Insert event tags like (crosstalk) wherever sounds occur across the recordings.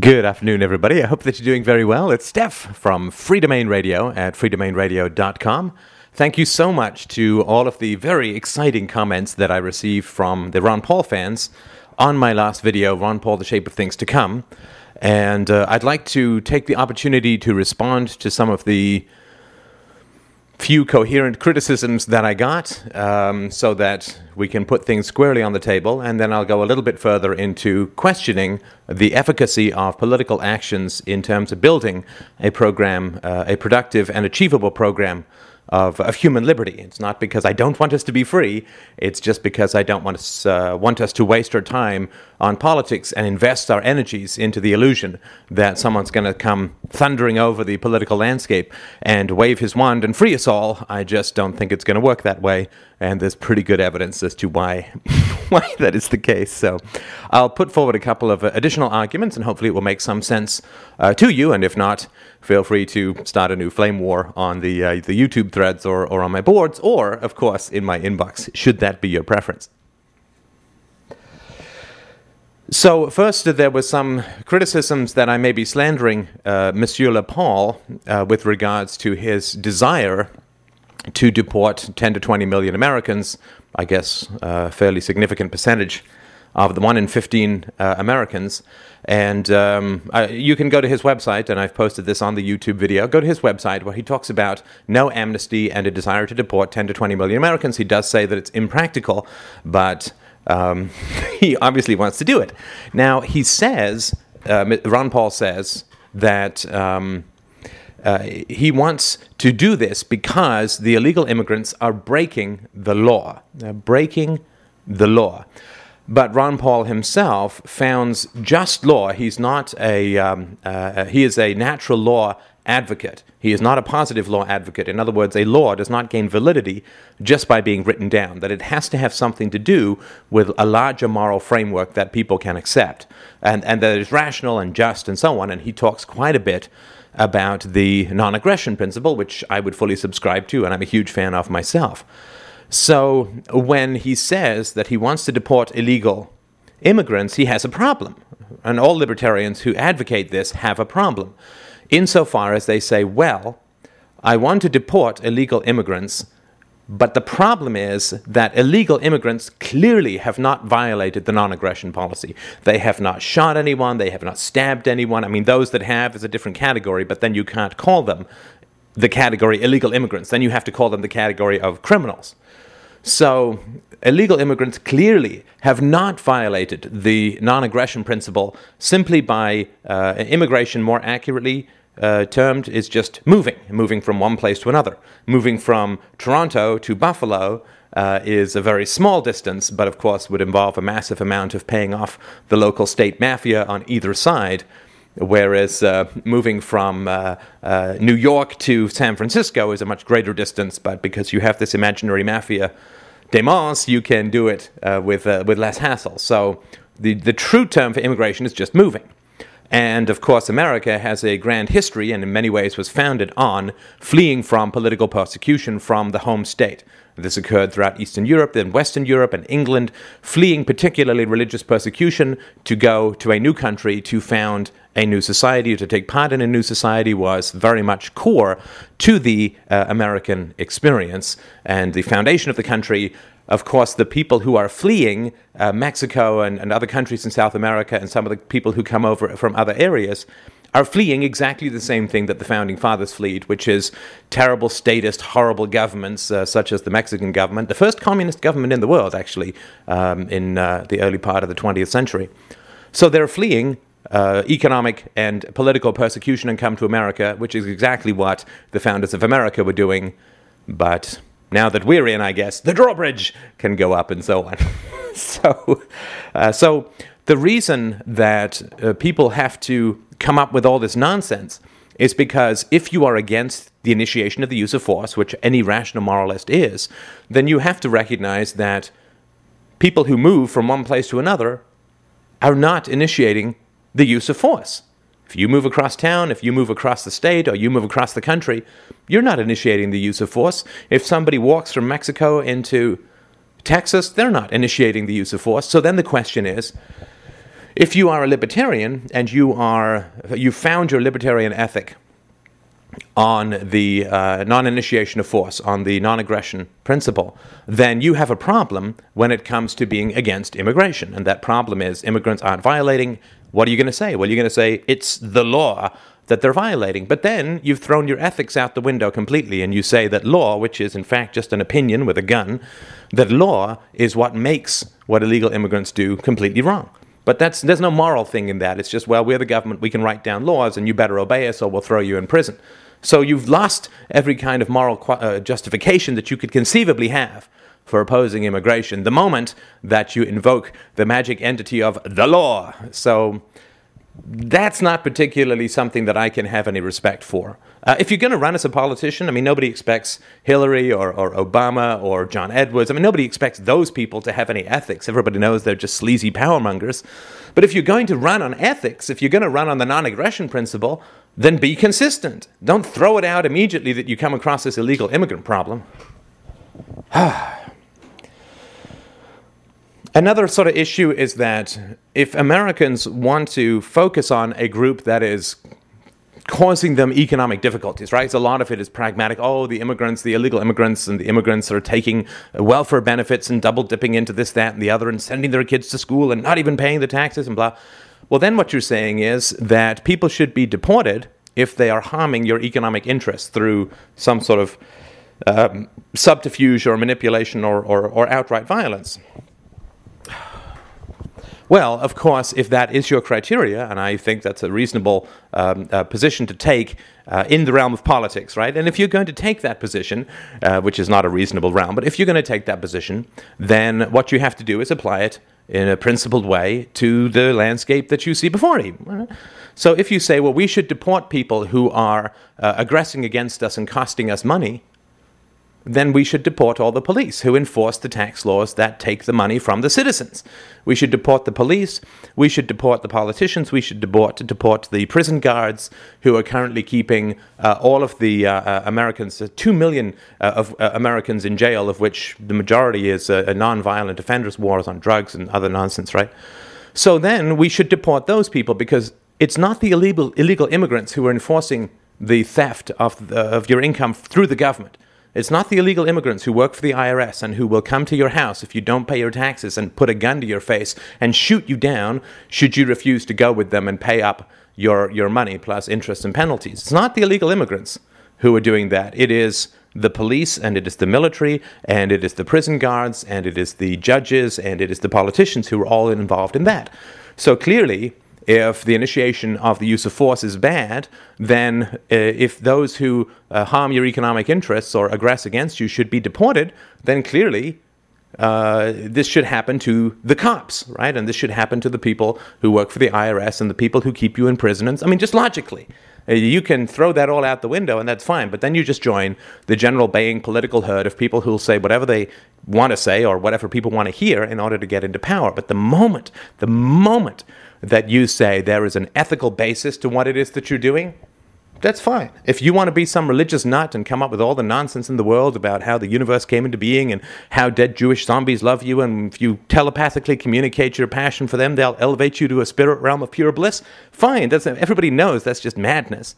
Good afternoon, everybody. I hope that you're doing very well. It's Steph from Freedomain Radio at freedomainradio.com. Thank you so much to all of the very exciting comments that I received from the Ron Paul fans on my last video, Ron Paul, The Shape of Things to Come. And uh, I'd like to take the opportunity to respond to some of the few coherent criticisms that I got um, so that we can put things squarely on the table. And then I'll go a little bit further into questioning the efficacy of political actions in terms of building a program, uh, a productive and achievable program of, of human liberty. It's not because I don't want us to be free. It's just because I don't want us, uh, want us to waste our time on politics and invest our energies into the illusion that someone's going to come thundering over the political landscape and wave his wand and free us all. I just don't think it's going to work that way. And there's pretty good evidence as to why, (laughs) why that is the case. So I'll put forward a couple of additional arguments and hopefully it will make some sense uh, to you. And if not, feel free to start a new flame war on the, uh, the YouTube threads or, or on my boards or, of course, in my inbox, should that be your preference. So, first, there were some criticisms that I may be slandering uh, Monsieur Le Paul uh, with regards to his desire to deport 10 to 20 million Americans, I guess a fairly significant percentage of the 1 in 15 uh, Americans. And um, uh, you can go to his website, and I've posted this on the YouTube video. Go to his website where he talks about no amnesty and a desire to deport 10 to 20 million Americans. He does say that it's impractical, but um, (laughs) he obviously wants to do it. Now, he says, uh, Ron Paul says, that um, uh, he wants to do this because the illegal immigrants are breaking the law. They're breaking the law. But Ron Paul himself founds just law. He's not a, um, uh, he is a natural law advocate. He is not a positive law advocate. In other words, a law does not gain validity just by being written down, that it has to have something to do with a larger moral framework that people can accept, and, and that is rational and just and so on. And he talks quite a bit about the non aggression principle, which I would fully subscribe to, and I'm a huge fan of myself. So when he says that he wants to deport illegal immigrants, he has a problem. And all libertarians who advocate this have a problem insofar as they say, well, I want to deport illegal immigrants, but the problem is that illegal immigrants clearly have not violated the non aggression policy. They have not shot anyone, they have not stabbed anyone. I mean, those that have is a different category, but then you can't call them the category illegal immigrants. Then you have to call them the category of criminals. So, illegal immigrants clearly have not violated the non aggression principle simply by uh, immigration more accurately uh, termed is just moving, moving from one place to another. Moving from Toronto to Buffalo uh, is a very small distance, but of course would involve a massive amount of paying off the local state mafia on either side. Whereas uh, moving from uh, uh, New York to San Francisco is a much greater distance, but because you have this imaginary mafia demons, you can do it uh, with, uh, with less hassle. So the, the true term for immigration is just moving. And of course, America has a grand history and in many ways was founded on fleeing from political persecution from the home state. This occurred throughout Eastern Europe, then Western Europe, and England, fleeing particularly religious persecution to go to a new country to found a new society to take part in a new society was very much core to the uh, American experience. And the foundation of the country of course, the people who are fleeing uh, Mexico and, and other countries in South America and some of the people who come over from other areas are fleeing exactly the same thing that the founding fathers fled, which is terrible statist, horrible governments uh, such as the Mexican government, the first communist government in the world, actually, um, in uh, the early part of the 20th century. So they're fleeing uh, economic and political persecution and come to America, which is exactly what the founders of America were doing, but now that we're in, I guess, the drawbridge can go up and so on. (laughs) so, uh, so the reason that uh, people have to come up with all this nonsense is because if you are against the initiation of the use of force, which any rational moralist is, then you have to recognize that people who move from one place to another are not initiating the use of force. If you move across town, if you move across the state, or you move across the country, you're not initiating the use of force. If somebody walks from Mexico into Texas, they're not initiating the use of force. So then the question is If you are a libertarian and you are you found your libertarian ethic on the uh, non initiation of force, on the non aggression principle, then you have a problem when it comes to being against immigration. And that problem is immigrants aren't violating. What are you going to say? Well, you're going to say it's the law that they're violating. But then you've thrown your ethics out the window completely and you say that law, which is in fact just an opinion with a gun, that law is what makes what illegal immigrants do completely wrong. But that's, there's no moral thing in that. It's just, well, we're the government, we can write down laws, and you better obey us or we'll throw you in prison. So you've lost every kind of moral uh, justification that you could conceivably have for opposing immigration the moment that you invoke the magic entity of the law. So that's not particularly something that I can have any respect for. Uh, if you're going to run as a politician, I mean, nobody expects Hillary or, or Obama or John Edwards. I mean, nobody expects those people to have any ethics. Everybody knows they're just sleazy power mongers. But if you're going to run on ethics, if you're going to run on the non aggression principle, then be consistent. Don't throw it out immediately that you come across this illegal immigrant problem. (sighs) Another sort of issue is that if Americans want to focus on a group that is causing them economic difficulties, right? So a lot of it is pragmatic. Oh, the immigrants, the illegal immigrants, and the immigrants are taking welfare benefits and double dipping into this, that, and the other, and sending their kids to school and not even paying the taxes and blah. Well, then what you're saying is that people should be deported if they are harming your economic interests through some sort of um, subterfuge or manipulation or, or, or outright violence. Well, of course, if that is your criteria, and I think that's a reasonable um, uh, position to take uh, in the realm of politics, right? And if you're going to take that position, uh, which is not a reasonable realm, but if you're going to take that position, then what you have to do is apply it in a principled way to the landscape that you see before you. So if you say, well, we should deport people who are uh, aggressing against us and costing us money, then we should deport all the police who enforce the tax laws that take the money from the citizens. We should deport the police, we should deport the politicians, we should deport, deport the prison guards who are currently keeping uh, all of the uh, uh, Americans, uh, two million uh, of uh, Americans in jail, of which the majority is a non-violent offenders, wars on drugs and other nonsense, right? So then we should deport those people because it's not the illegal, illegal immigrants who are enforcing the theft of, the, of your income through the government. It's not the illegal immigrants who work for the IRS and who will come to your house if you don't pay your taxes and put a gun to your face and shoot you down should you refuse to go with them and pay up your, your money plus interest and penalties. It's not the illegal immigrants who are doing that. It is the police and it is the military and it is the prison guards and it is the judges and it is the politicians who are all involved in that. So clearly, if the initiation of the use of force is bad, then uh, if those who uh, harm your economic interests or aggress against you should be deported, then clearly uh, this should happen to the cops, right? And this should happen to the people who work for the IRS and the people who keep you in prison. And, I mean, just logically. Uh, you can throw that all out the window and that's fine, but then you just join the general baying political herd of people who'll say whatever they want to say or whatever people want to hear in order to get into power. But the moment, the moment that you say there is an ethical basis to what it is that you're doing, that's fine. If you want to be some religious nut and come up with all the nonsense in the world about how the universe came into being and how dead Jewish zombies love you, and if you telepathically communicate your passion for them, they'll elevate you to a spirit realm of pure bliss, fine. That's, everybody knows that's just madness.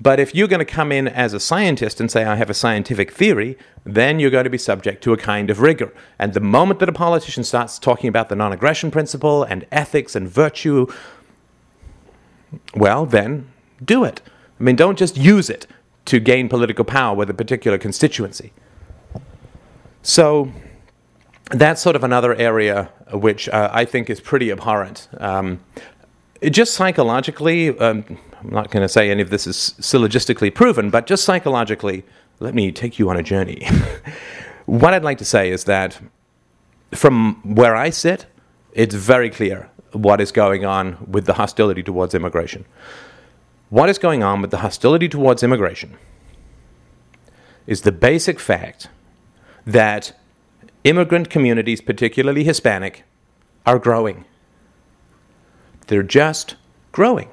But if you're going to come in as a scientist and say, I have a scientific theory, then you're going to be subject to a kind of rigor. And the moment that a politician starts talking about the non aggression principle and ethics and virtue, well, then do it. I mean, don't just use it to gain political power with a particular constituency. So that's sort of another area which uh, I think is pretty abhorrent. Um, just psychologically, um, I'm not going to say any of this is syllogistically proven, but just psychologically, let me take you on a journey. (laughs) what I'd like to say is that from where I sit, it's very clear what is going on with the hostility towards immigration. What is going on with the hostility towards immigration is the basic fact that immigrant communities, particularly Hispanic, are growing. They're just growing.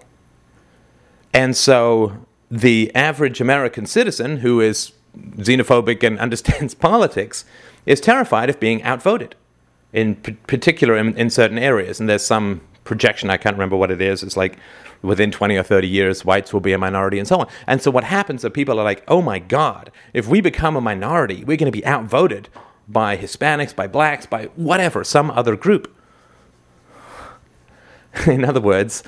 And so the average American citizen who is xenophobic and (laughs) understands politics is terrified of being outvoted, in p- particular in, in certain areas. And there's some projection. I can't remember what it is. It's like within 20 or 30 years, whites will be a minority and so on. And so what happens is people are like, oh my God, if we become a minority, we're going to be outvoted by Hispanics, by blacks, by whatever, some other group. (laughs) In other words,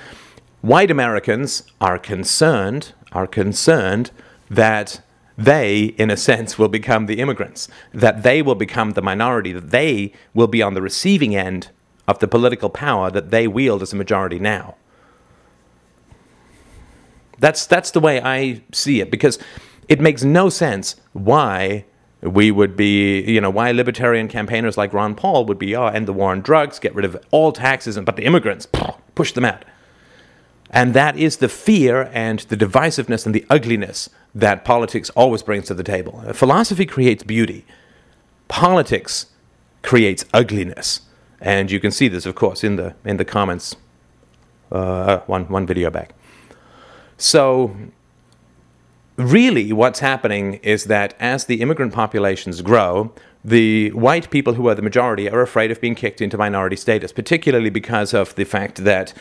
white Americans are concerned, are concerned that they, in a sense, will become the immigrants, that they will become the minority, that they will be on the receiving end of the political power that they wield as a majority now. That's, that's the way I see it because it makes no sense why we would be, you know, why libertarian campaigners like Ron Paul would be, oh, end the war on drugs, get rid of all taxes, but the immigrants, push them out. And that is the fear and the divisiveness and the ugliness that politics always brings to the table. Philosophy creates beauty, politics creates ugliness. And you can see this, of course, in the, in the comments uh, one, one video back. So, really, what's happening is that as the immigrant populations grow, the white people who are the majority are afraid of being kicked into minority status, particularly because of the fact that,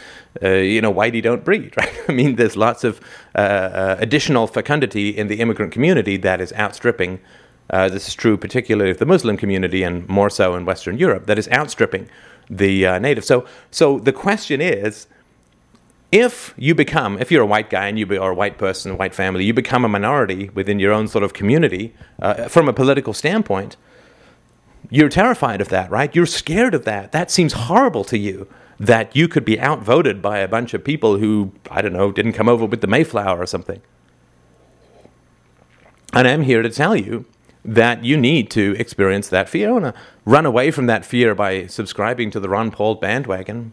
uh, you know, whitey don't breed, (laughs) right? I mean, there's lots of uh, uh, additional fecundity in the immigrant community that is outstripping. Uh, this is true particularly of the Muslim community and more so in Western Europe, that is outstripping the uh, native. So, so the question is if you become, if you're a white guy and you be, or a white person, a white family, you become a minority within your own sort of community uh, from a political standpoint, you're terrified of that, right? You're scared of that. That seems horrible to you that you could be outvoted by a bunch of people who, I don't know, didn't come over with the Mayflower or something. And I'm here to tell you that you need to experience that fear. Run away from that fear by subscribing to the Ron Paul bandwagon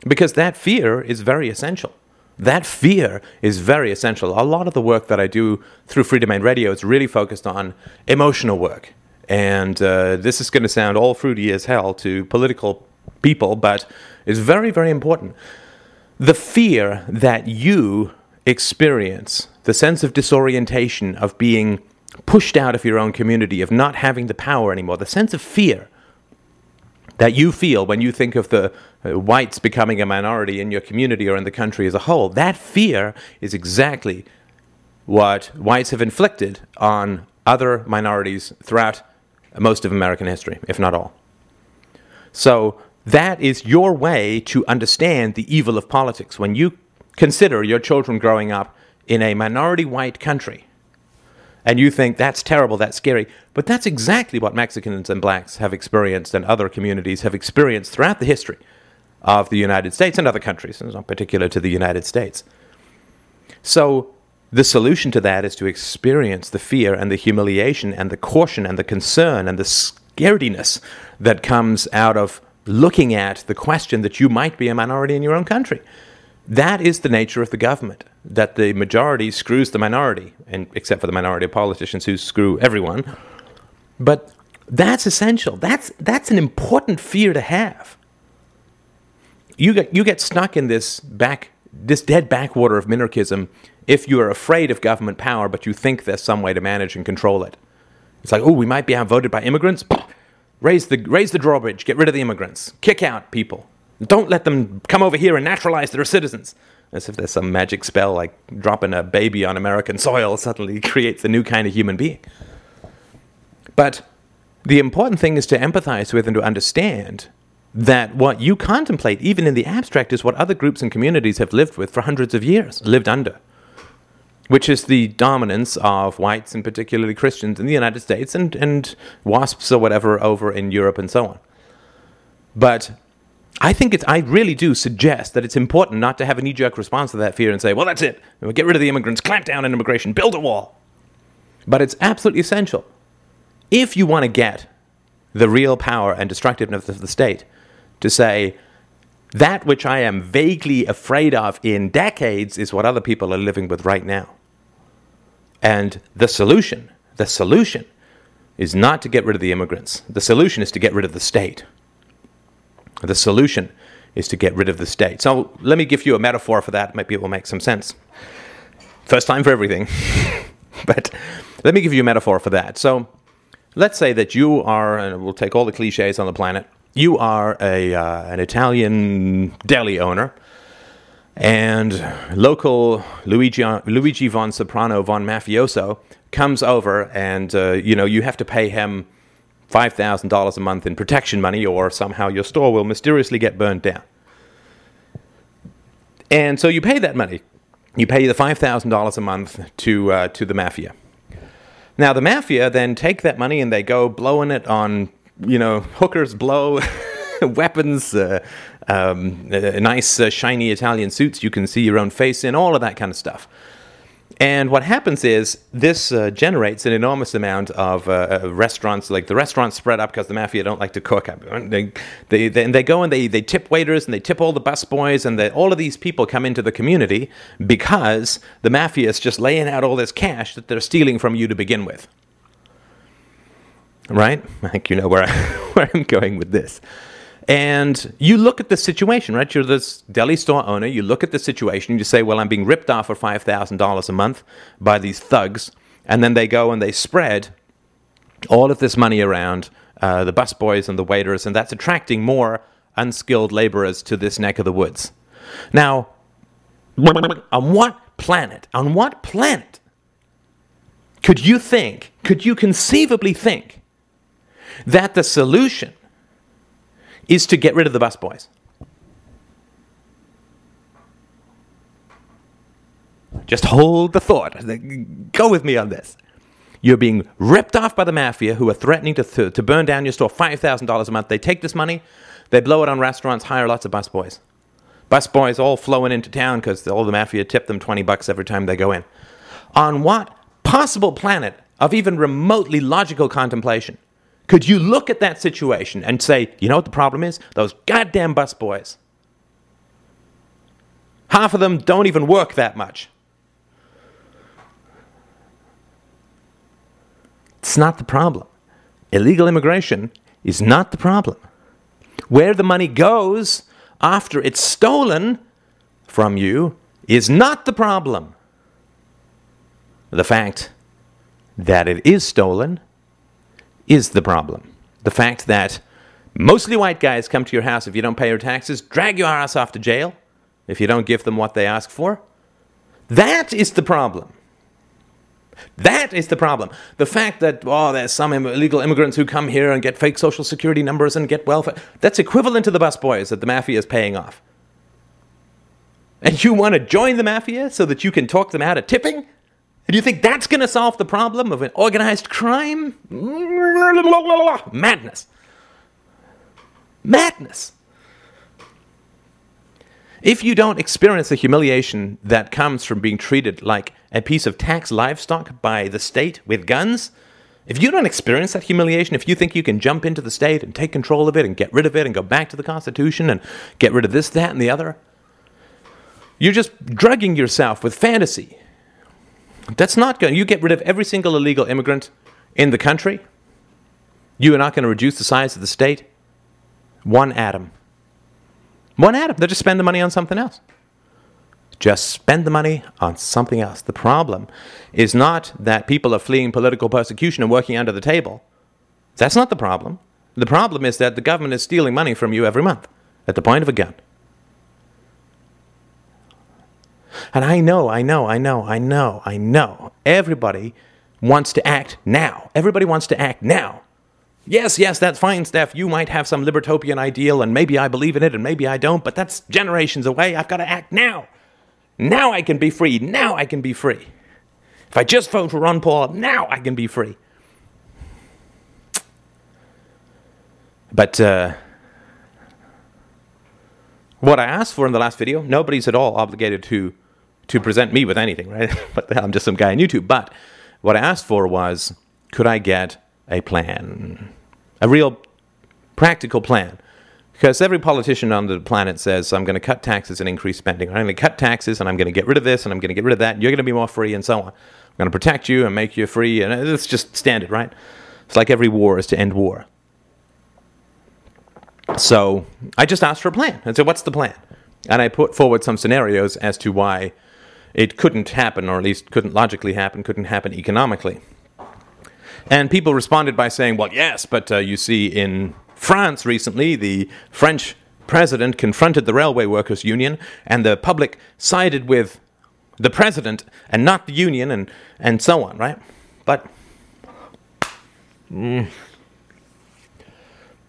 because that fear is very essential. That fear is very essential. A lot of the work that I do through Freedomain Radio is really focused on emotional work. And uh, this is going to sound all fruity as hell to political people, but it's very, very important. The fear that you experience, the sense of disorientation, of being pushed out of your own community, of not having the power anymore, the sense of fear that you feel when you think of the uh, whites becoming a minority in your community or in the country as a whole, that fear is exactly what whites have inflicted on other minorities throughout most of American history, if not all. So that is your way to understand the evil of politics. When you consider your children growing up in a minority white country, and you think that's terrible, that's scary. But that's exactly what Mexicans and blacks have experienced and other communities have experienced throughout the history of the United States and other countries, it's not particular to the United States. So the solution to that is to experience the fear and the humiliation and the caution and the concern and the scarediness that comes out of looking at the question that you might be a minority in your own country. That is the nature of the government, that the majority screws the minority, and except for the minority of politicians who screw everyone. But that's essential. That's, that's an important fear to have. You get, you get stuck in this back this dead backwater of minarchism if you are afraid of government power, but you think there's some way to manage and control it. It's like, oh, we might be outvoted by immigrants. Raise the, raise the drawbridge, get rid of the immigrants, kick out people. Don't let them come over here and naturalize their citizens. As if there's some magic spell like dropping a baby on American soil suddenly (laughs) creates a new kind of human being. But the important thing is to empathize with and to understand that what you contemplate, even in the abstract, is what other groups and communities have lived with for hundreds of years, lived under, which is the dominance of whites and particularly Christians in the United States and, and WASPs or whatever over in Europe and so on. But I think it's, I really do suggest that it's important not to have a knee jerk response to that fear and say, well, that's it. We'll get rid of the immigrants, clamp down on immigration, build a wall. But it's absolutely essential. If you want to get the real power and destructiveness of the state to say, that which I am vaguely afraid of in decades is what other people are living with right now. And the solution, the solution is not to get rid of the immigrants. The solution is to get rid of the state. The solution is to get rid of the state. So let me give you a metaphor for that. Maybe it will make some sense. First time for everything. (laughs) but let me give you a metaphor for that. So let's say that you are, and we'll take all the cliches on the planet, you are a uh, an Italian deli owner, and local Luigi Luigi von Soprano von Mafioso comes over, and uh, you know you have to pay him five thousand dollars a month in protection money, or somehow your store will mysteriously get burned down. And so you pay that money. You pay the five thousand dollars a month to uh, to the mafia. Now the mafia then take that money and they go blowing it on you know hookers blow (laughs) weapons, uh, um, uh, nice uh, shiny Italian suits you can see your own face in, all of that kind of stuff. And what happens is this uh, generates an enormous amount of uh, uh restaurants. Like the restaurants spread up because the mafia don't like to cook. They, they, they, and they go and they, they tip waiters and they tip all the busboys and they, all of these people come into the community because the mafia is just laying out all this cash that they're stealing from you to begin with. Right? (laughs) I think you know where, I, (laughs) where I'm going with this. And you look at the situation, right? You're this deli store owner. You look at the situation. You say, well, I'm being ripped off for $5,000 a month by these thugs. And then they go and they spread all of this money around uh, the busboys and the waiters, and that's attracting more unskilled laborers to this neck of the woods. Now, on what planet, on what planet could you think, could you conceivably think that the solution is to get rid of the busboys. Just hold the thought. Go with me on this. You're being ripped off by the mafia who are threatening to, th- to burn down your store $5,000 a month. They take this money, they blow it on restaurants, hire lots of busboys. Busboys all flowing into town because all the mafia tip them 20 bucks every time they go in. On what possible planet of even remotely logical contemplation could you look at that situation and say, you know what the problem is? Those goddamn busboys. Half of them don't even work that much. It's not the problem. Illegal immigration is not the problem. Where the money goes after it's stolen from you is not the problem. The fact that it is stolen is the problem. The fact that mostly white guys come to your house if you don't pay your taxes, drag your ass off to jail if you don't give them what they ask for. That is the problem. That is the problem. The fact that, oh, there's some illegal immigrants who come here and get fake social security numbers and get welfare, that's equivalent to the busboys that the mafia is paying off. And you want to join the mafia so that you can talk them out of tipping? Do you think that's going to solve the problem of an organized crime? Madness. Madness. If you don't experience the humiliation that comes from being treated like a piece of tax livestock by the state with guns, if you don't experience that humiliation, if you think you can jump into the state and take control of it and get rid of it and go back to the Constitution and get rid of this, that, and the other, you're just drugging yourself with fantasy that's not going. You get rid of every single illegal immigrant in the country. You are not going to reduce the size of the state. One atom. One atom. They'll just spend the money on something else. Just spend the money on something else. The problem is not that people are fleeing political persecution and working under the table. That's not the problem. The problem is that the government is stealing money from you every month at the point of a gun. And I know, I know, I know, I know, I know. Everybody wants to act now. Everybody wants to act now. Yes, yes, that's fine, Steph. You might have some libertopian ideal, and maybe I believe in it, and maybe I don't, but that's generations away. I've got to act now. Now I can be free. Now I can be free. If I just vote for Ron Paul, now I can be free. But uh, what I asked for in the last video, nobody's at all obligated to to present me with anything, right? (laughs) but I'm just some guy on YouTube. But what I asked for was, could I get a plan, a real practical plan? Because every politician on the planet says, I'm going to cut taxes and increase spending. I'm going to cut taxes and I'm going to get rid of this and I'm going to get rid of that. And you're going to be more free and so on. I'm going to protect you and make you free. And it's just standard, right? It's like every war is to end war. So I just asked for a plan. I said, what's the plan? And I put forward some scenarios as to why it couldn't happen, or at least couldn't logically happen, couldn't happen economically. And people responded by saying, well, yes, but uh, you see, in France recently, the French president confronted the railway workers union, and the public sided with the president and not the union, and, and so on, right? But mm,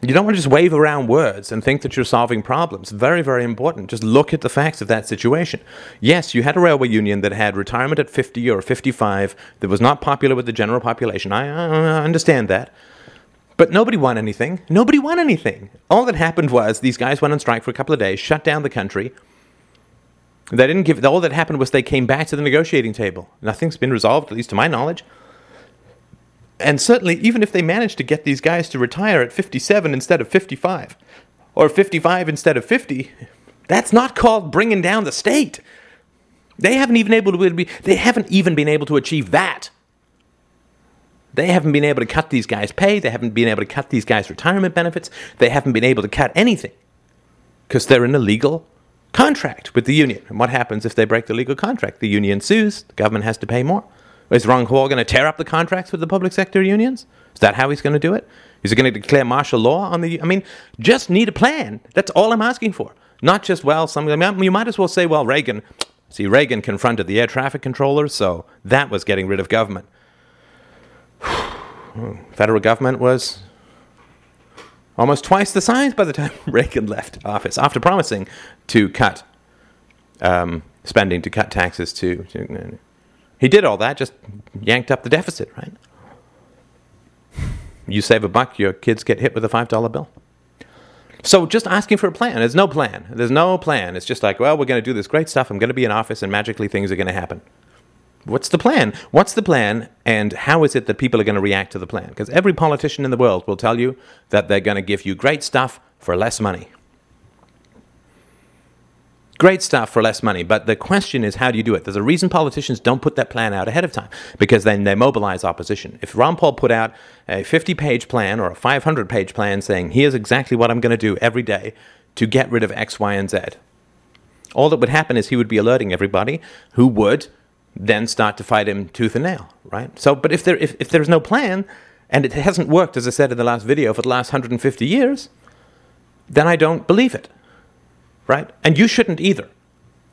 you don't want to just wave around words and think that you're solving problems. Very, very important. Just look at the facts of that situation. Yes, you had a railway union that had retirement at 50 or 55 that was not popular with the general population. I, I understand that. But nobody won anything. Nobody won anything. All that happened was these guys went on strike for a couple of days, shut down the country. They didn't give. All that happened was they came back to the negotiating table. Nothing's been resolved, at least to my knowledge. And certainly, even if they managed to get these guys to retire at 57 instead of 55, or 55 instead of 50, that's not called bringing down the state. They haven't even able to be, they haven't even been able to achieve that. They haven't been able to cut these guys' pay. They haven't been able to cut these guys' retirement benefits. They haven't been able to cut anything because they're in a legal contract with the union. And what happens if they break the legal contract? The union sues, the government has to pay more. Is Ron Paul going to tear up the contracts with the public sector unions? Is that how he's going to do it? Is he going to declare martial law on the? I mean, just need a plan. That's all I'm asking for. Not just well, some. I mean, you might as well say, well, Reagan. See, Reagan confronted the air traffic controllers, so that was getting rid of government. (sighs) federal government was almost twice the size by the time (laughs) Reagan left office, after promising to cut um, spending, to cut taxes, to, to, he did all that, just yanked up the deficit, right? You save a buck, your kids get hit with a five dollar bill. So just asking for a plan. There's no plan. There's no plan. It's just like, well, we're going to do this great stuff. I'm going to be in office, and magically things are going to happen. What's the plan? What's the plan, and how is it that people are going to react to the plan? Because every politician in the world will tell you that they're going to give you great stuff for less money. Great stuff for less money, but the question is how do you do it? There's a reason politicians don't put that plan out ahead of time because then they mobilize opposition. If Ron Paul put out a 50 page plan or a 500 page plan saying, here's exactly what I'm going to do every day to get rid of X, Y, and Z, all that would happen is he would be alerting everybody who would then start to fight him tooth and nail, right? So, but if there if, if there's no plan and it hasn't worked, as I said in the last video, for the last 150 years, then I don't believe it, right? And you shouldn't either.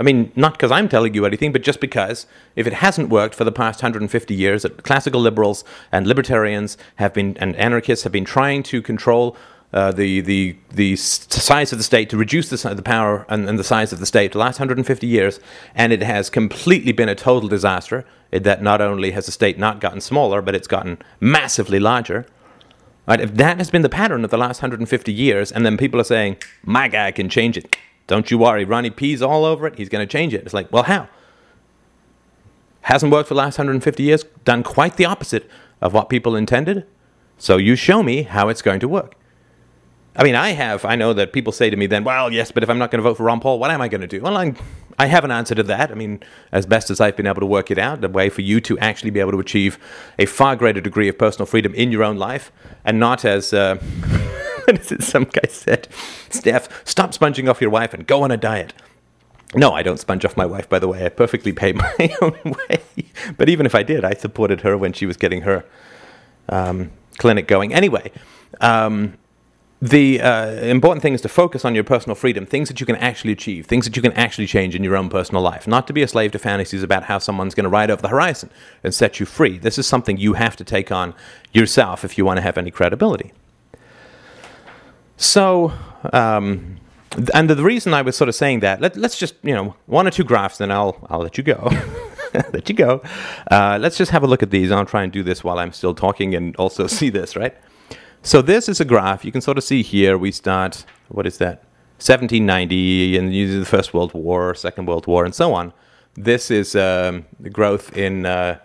I mean, not because I'm telling you anything, but just because if it hasn't worked for the past 150 years, that classical liberals and libertarians have been and anarchists have been trying to control uh, the, the, the size of the state, to reduce the, the power and, and, the size of the state the last 150 years, and it has completely been a total disaster. It, that not only has the state not gotten smaller, but it's gotten massively larger. Right? If that has been the pattern of the last 150 years, and then people are saying, my guy can change it. Don't you worry, Ronnie P's all over it. He's going to change it. It's like, well, how? Hasn't worked for the last 150 years, done quite the opposite of what people intended. So you show me how it's going to work. I mean, I have. I know that people say to me then, well, yes, but if I'm not going to vote for Ron Paul, what am I going to do? Well, I'm, I have an answer to that. I mean, as best as I've been able to work it out, the way for you to actually be able to achieve a far greater degree of personal freedom in your own life and not as. Uh, (laughs) (laughs) some guy said, Steph, stop sponging off your wife and go on a diet. No, I don't sponge off my wife, by the way. I perfectly pay (laughs) my own way. But even if I did, I supported her when she was getting her um, clinic going. Anyway, um, the uh, important thing is to focus on your personal freedom, things that you can actually achieve, things that you can actually change in your own personal life, not to be a slave to fantasies about how someone's going to ride over the horizon and set you free. This is something you have to take on yourself if you want to have any credibility. So, um, and the reason I was sort of saying that, let, us just, you know, one or two graphs, then I'll, I'll let you go. (laughs) let you go. Uh, let's just have a look at these. I'll try and do this while I'm still talking and also (laughs) see this, right? So this is a graph. You can sort of see here we start, what is that? 1790 and usually the First World War, Second World War, and so on. This is um, the growth in uh,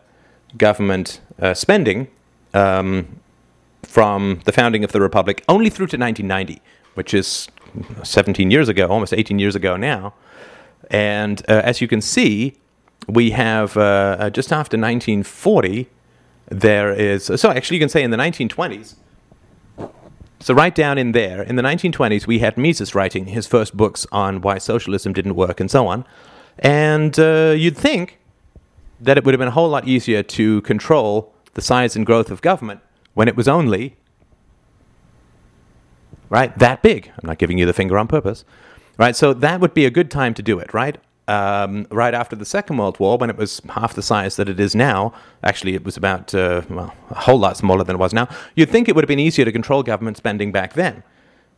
government uh, spending um, from the founding of the Republic only through to 1990, which is 17 years ago, almost 18 years ago now. And uh, as you can see, we have uh, uh, just after 1940, there is, so actually you can say in the 1920s, so, right down in there, in the 1920s, we had Mises writing his first books on why socialism didn't work and so on. And uh, you'd think that it would have been a whole lot easier to control the size and growth of government when it was only right? That big. I'm not giving you the finger on purpose, right? So that would be a good time to do it, right? Um, right after the Second World War, when it was half the size that it is now, actually it was about, uh, well, a whole lot smaller than it was now, you'd think it would have been easier to control government spending back then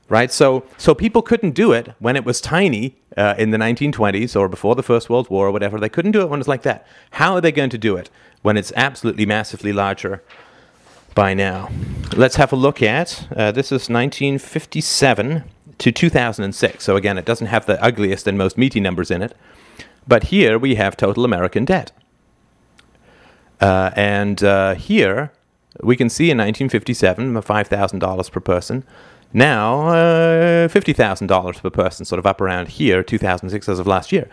right? So, so people couldn't do it when it was tiny uh, in the 1920s or before the First World War or whatever. They couldn't do it when it's like that. How are they going to do it when it's absolutely massively larger by now? Let's have a look at uh, this is 1957 to 2006. So again, it doesn't have the ugliest and most meaty numbers in it, but here we have total American debt, uh, and uh, here we can see in 1957 five thousand dollars per person. Now, uh, $50,000 per person, sort of up around here, 2006 as of last year.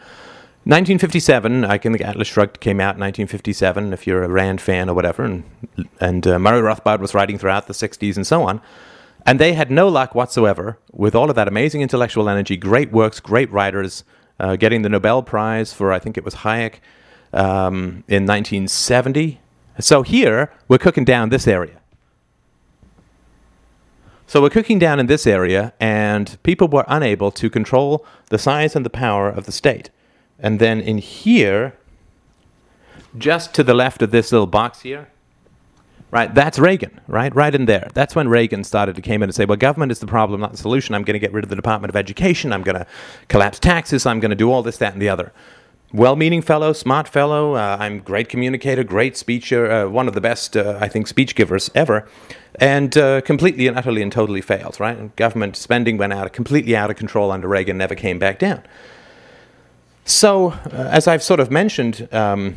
1957, I think Atlas Shrugged came out in 1957, if you're a Rand fan or whatever, and, and uh, Murray Rothbard was writing throughout the 60s and so on. And they had no luck whatsoever with all of that amazing intellectual energy, great works, great writers, uh, getting the Nobel Prize for, I think it was Hayek, um, in 1970. So here, we're cooking down this area. So we're cooking down in this area, and people were unable to control the size and the power of the state. And then in here, just to the left of this little box here, right, that's Reagan, right, right in there. That's when Reagan started to came in and say, well, government is the problem, not the solution. I'm going to get rid of the Department of Education. I'm going to collapse taxes. I'm going to do all this, that, and the other well-meaning fellow, smart fellow. Uh, I'm great communicator, great speaker, uh, one of the best, uh, I think, speech givers ever, and uh, completely and utterly and totally failed. Right? And government spending went out completely out of control under Reagan, never came back down. So, uh, as I've sort of mentioned. Um,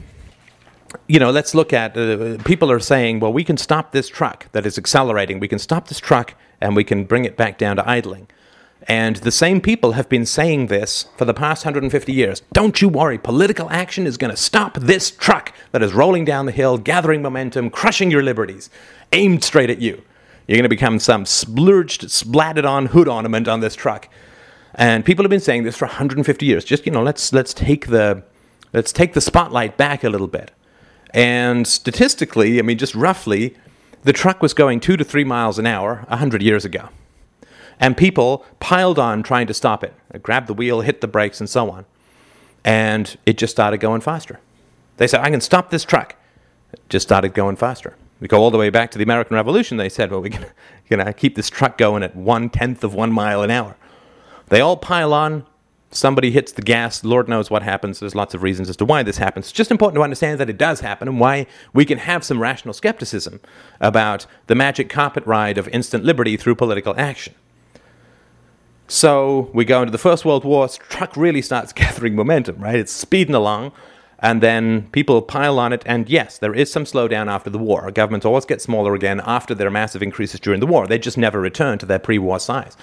you know, let's look at uh, people are saying, well, we can stop this truck that is accelerating. We can stop this truck and we can bring it back down to idling. And the same people have been saying this for the past 150 years. Don't you worry, political action is going to stop this truck that is rolling down the hill, gathering momentum, crushing your liberties, aimed straight at you. You're going to become some splurged, splatted on hood ornament on this truck. And people have been saying this for 150 years. Just, you know, let's, let's, take the, let's take the spotlight back a little bit. And statistically, I mean, just roughly, the truck was going two to three miles an hour 100 years ago and people piled on trying to stop it. Grab the wheel, hit the brakes, and so on. And it just started going faster. They said, I can stop this truck. It just started going faster. We go all the way back to the American Revolution. They said, well, we're going to keep this truck going at one tenth of one mile an hour. They all pile on. Somebody hits the gas. Lord knows what happens. There's lots of reasons as to why this happens. It's just important to understand that it does happen and why we can have some rational skepticism about the magic carpet ride of instant liberty through political action. So we go into the First World War, truck really starts (laughs) gathering momentum, right? It's speeding along, and then people pile on it. And yes, there is some slowdown after the war. Governments always get smaller again after their massive increases during the war. They just never return to their pre war size.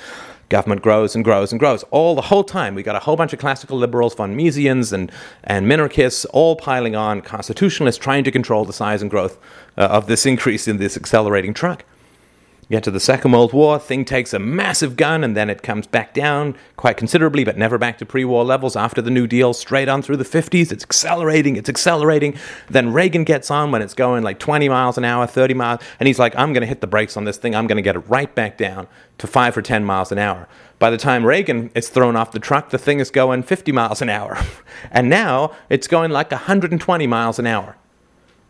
Government grows and grows and grows. All the whole time, we got a whole bunch of classical liberals, von Misesians, and, and minarchists all piling on, constitutionalists trying to control the size and growth uh, of this increase in this accelerating truck. Get to the Second World War, thing takes a massive gun and then it comes back down quite considerably, but never back to pre war levels after the New Deal, straight on through the 50s. It's accelerating, it's accelerating. Then Reagan gets on when it's going like 20 miles an hour, 30 miles, and he's like, I'm going to hit the brakes on this thing, I'm going to get it right back down to 5 or 10 miles an hour. By the time Reagan is thrown off the truck, the thing is going 50 miles an hour. (laughs) and now it's going like 120 miles an hour.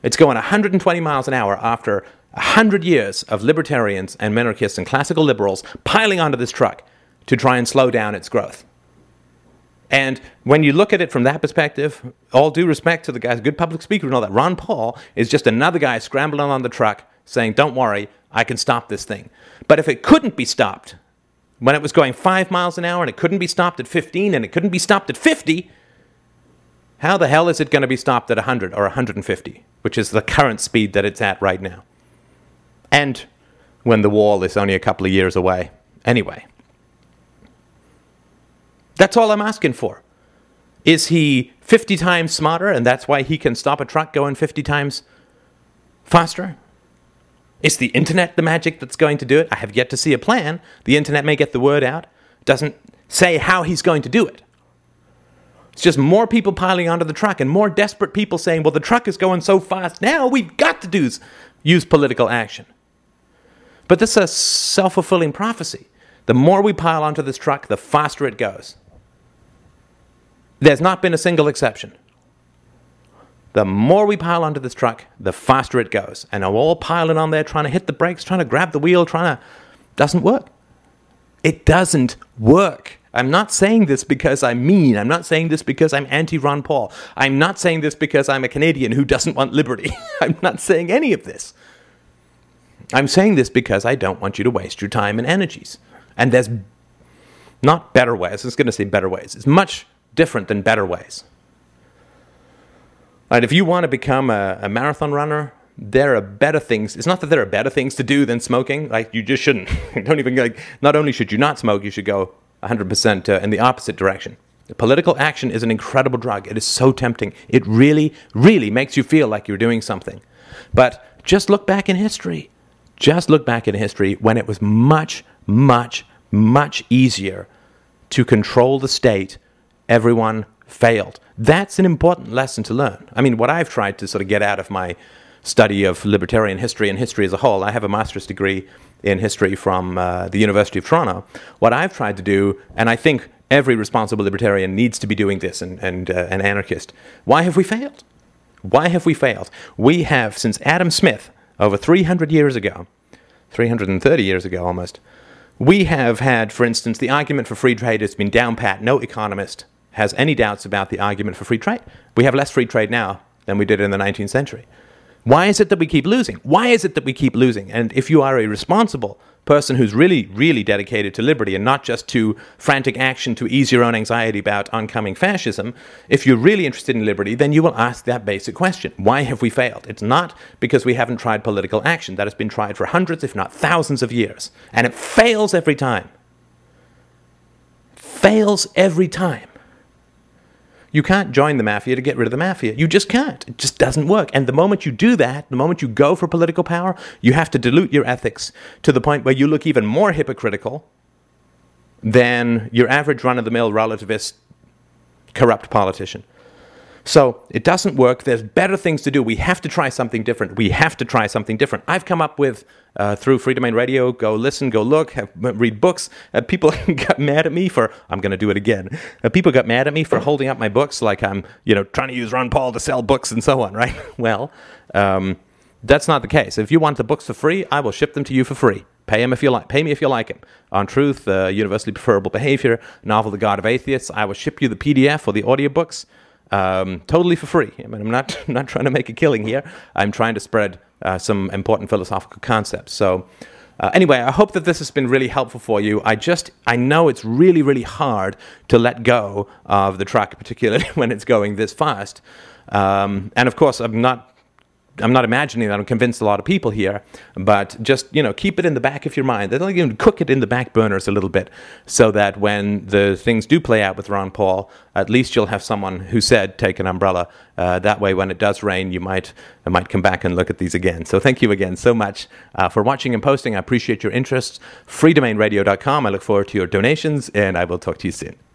It's going 120 miles an hour after a hundred years of libertarians and minarchists and classical liberals piling onto this truck to try and slow down its growth. And when you look at it from that perspective, all due respect to the guy's good public speaker and all that, Ron Paul is just another guy scrambling on the truck saying, Don't worry, I can stop this thing. But if it couldn't be stopped, when it was going five miles an hour and it couldn't be stopped at 15 and it couldn't be stopped at 50, how the hell is it going to be stopped at 100 or 150, which is the current speed that it's at right now? And when the wall is only a couple of years away anyway. That's all I'm asking for. Is he 50 times smarter and that's why he can stop a truck going 50 times faster? Is the internet the magic that's going to do it? I have yet to see a plan. The internet may get the word out, doesn't say how he's going to do it. It's just more people piling onto the truck and more desperate people saying, well, the truck is going so fast now, we've got to do, use political action. But this is a self fulfilling prophecy. The more we pile onto this truck, the faster it goes. There's not been a single exception. The more we pile onto this truck, the faster it goes. And we're all piling on there, trying to hit the brakes, trying to grab the wheel, trying to. Doesn't work. It doesn't work. I'm not saying this because I'm mean. I'm not saying this because I'm anti Ron Paul. I'm not saying this because I'm a Canadian who doesn't want liberty. (laughs) I'm not saying any of this. I'm saying this because I don't want you to waste your time and energies. And there's not better ways. I was going to say better ways. It's much different than better ways. Right, if you want to become a, a marathon runner, there are better things. It's not that there are better things to do than smoking. Like you just shouldn't. (laughs) Don't even like. Not only should you not smoke, you should go 100% uh, in the opposite direction. Political action is an incredible drug. It is so tempting. It really, really makes you feel like you're doing something. But just look back in history. Just look back in history when it was much, much, much easier to control the state. Everyone failed. That's an important lesson to learn. I mean, what I've tried to sort of get out of my study of libertarian history and history as a whole, I have a master's degree in history from uh, the University of Toronto. What I've tried to do, and I think every responsible libertarian needs to be doing this, and, and uh, an anarchist, why have we failed? Why have we failed? We have, since Adam Smith, over 300 years ago, 330 years ago almost, we have had, for instance, the argument for free trade has been down pat. No economist has any doubts about the argument for free trade. We have less free trade now than we did in the 19th century. Why is it that we keep losing? Why is it that we keep losing? And if you are a responsible person who's really, really dedicated to liberty and not just to frantic action to ease your own anxiety about oncoming fascism, if you're really interested in liberty, then you will ask that basic question Why have we failed? It's not because we haven't tried political action. That has been tried for hundreds, if not thousands of years. And it fails every time. Fails every time. You can't join the mafia to get rid of the mafia. You just can't. It just doesn't work. And the moment you do that, the moment you go for political power, you have to dilute your ethics to the point where you look even more hypocritical than your average run of the mill relativist corrupt politician. So it doesn't work. There's better things to do. We have to try something different. We have to try something different. I've come up with uh, through Freedomain Radio. Go listen, go look, have, read books. Uh, people (laughs) got mad at me for. I'm going to do it again. Uh, people got mad at me for holding up my books like I'm, you know, trying to use Ron Paul to sell books and so on. (laughs) Right? well, um, that's not the case. If you want the books for free, I will ship them to you for free. Pay them if you like. Pay me if you like them. On Truth, uh, Universally Preferable Behavior, Novel, The God of Atheists. I will ship you the PDF or the audiobooks um, totally for free. I mean, I'm not (laughs) not trying to make a killing here. I'm trying to spread uh, some important philosophical concepts. So. Uh, anyway, I hope that this has been really helpful for you. I just, I know it's really, really hard to let go of the track, particularly (laughs) when it's going this fast. Um, and of course, I'm not I'm not imagining that I'm convinced a lot of people here, but just you know keep it in the back of your mind. They'll even cook it in the back burners a little bit, so that when the things do play out with Ron Paul, at least you'll have someone who said take an umbrella. Uh, that way, when it does rain, you might uh, might come back and look at these again. So thank you again so much uh, for watching and posting. I appreciate your interest. FreeDomainRadio.com. I look forward to your donations, and I will talk to you soon.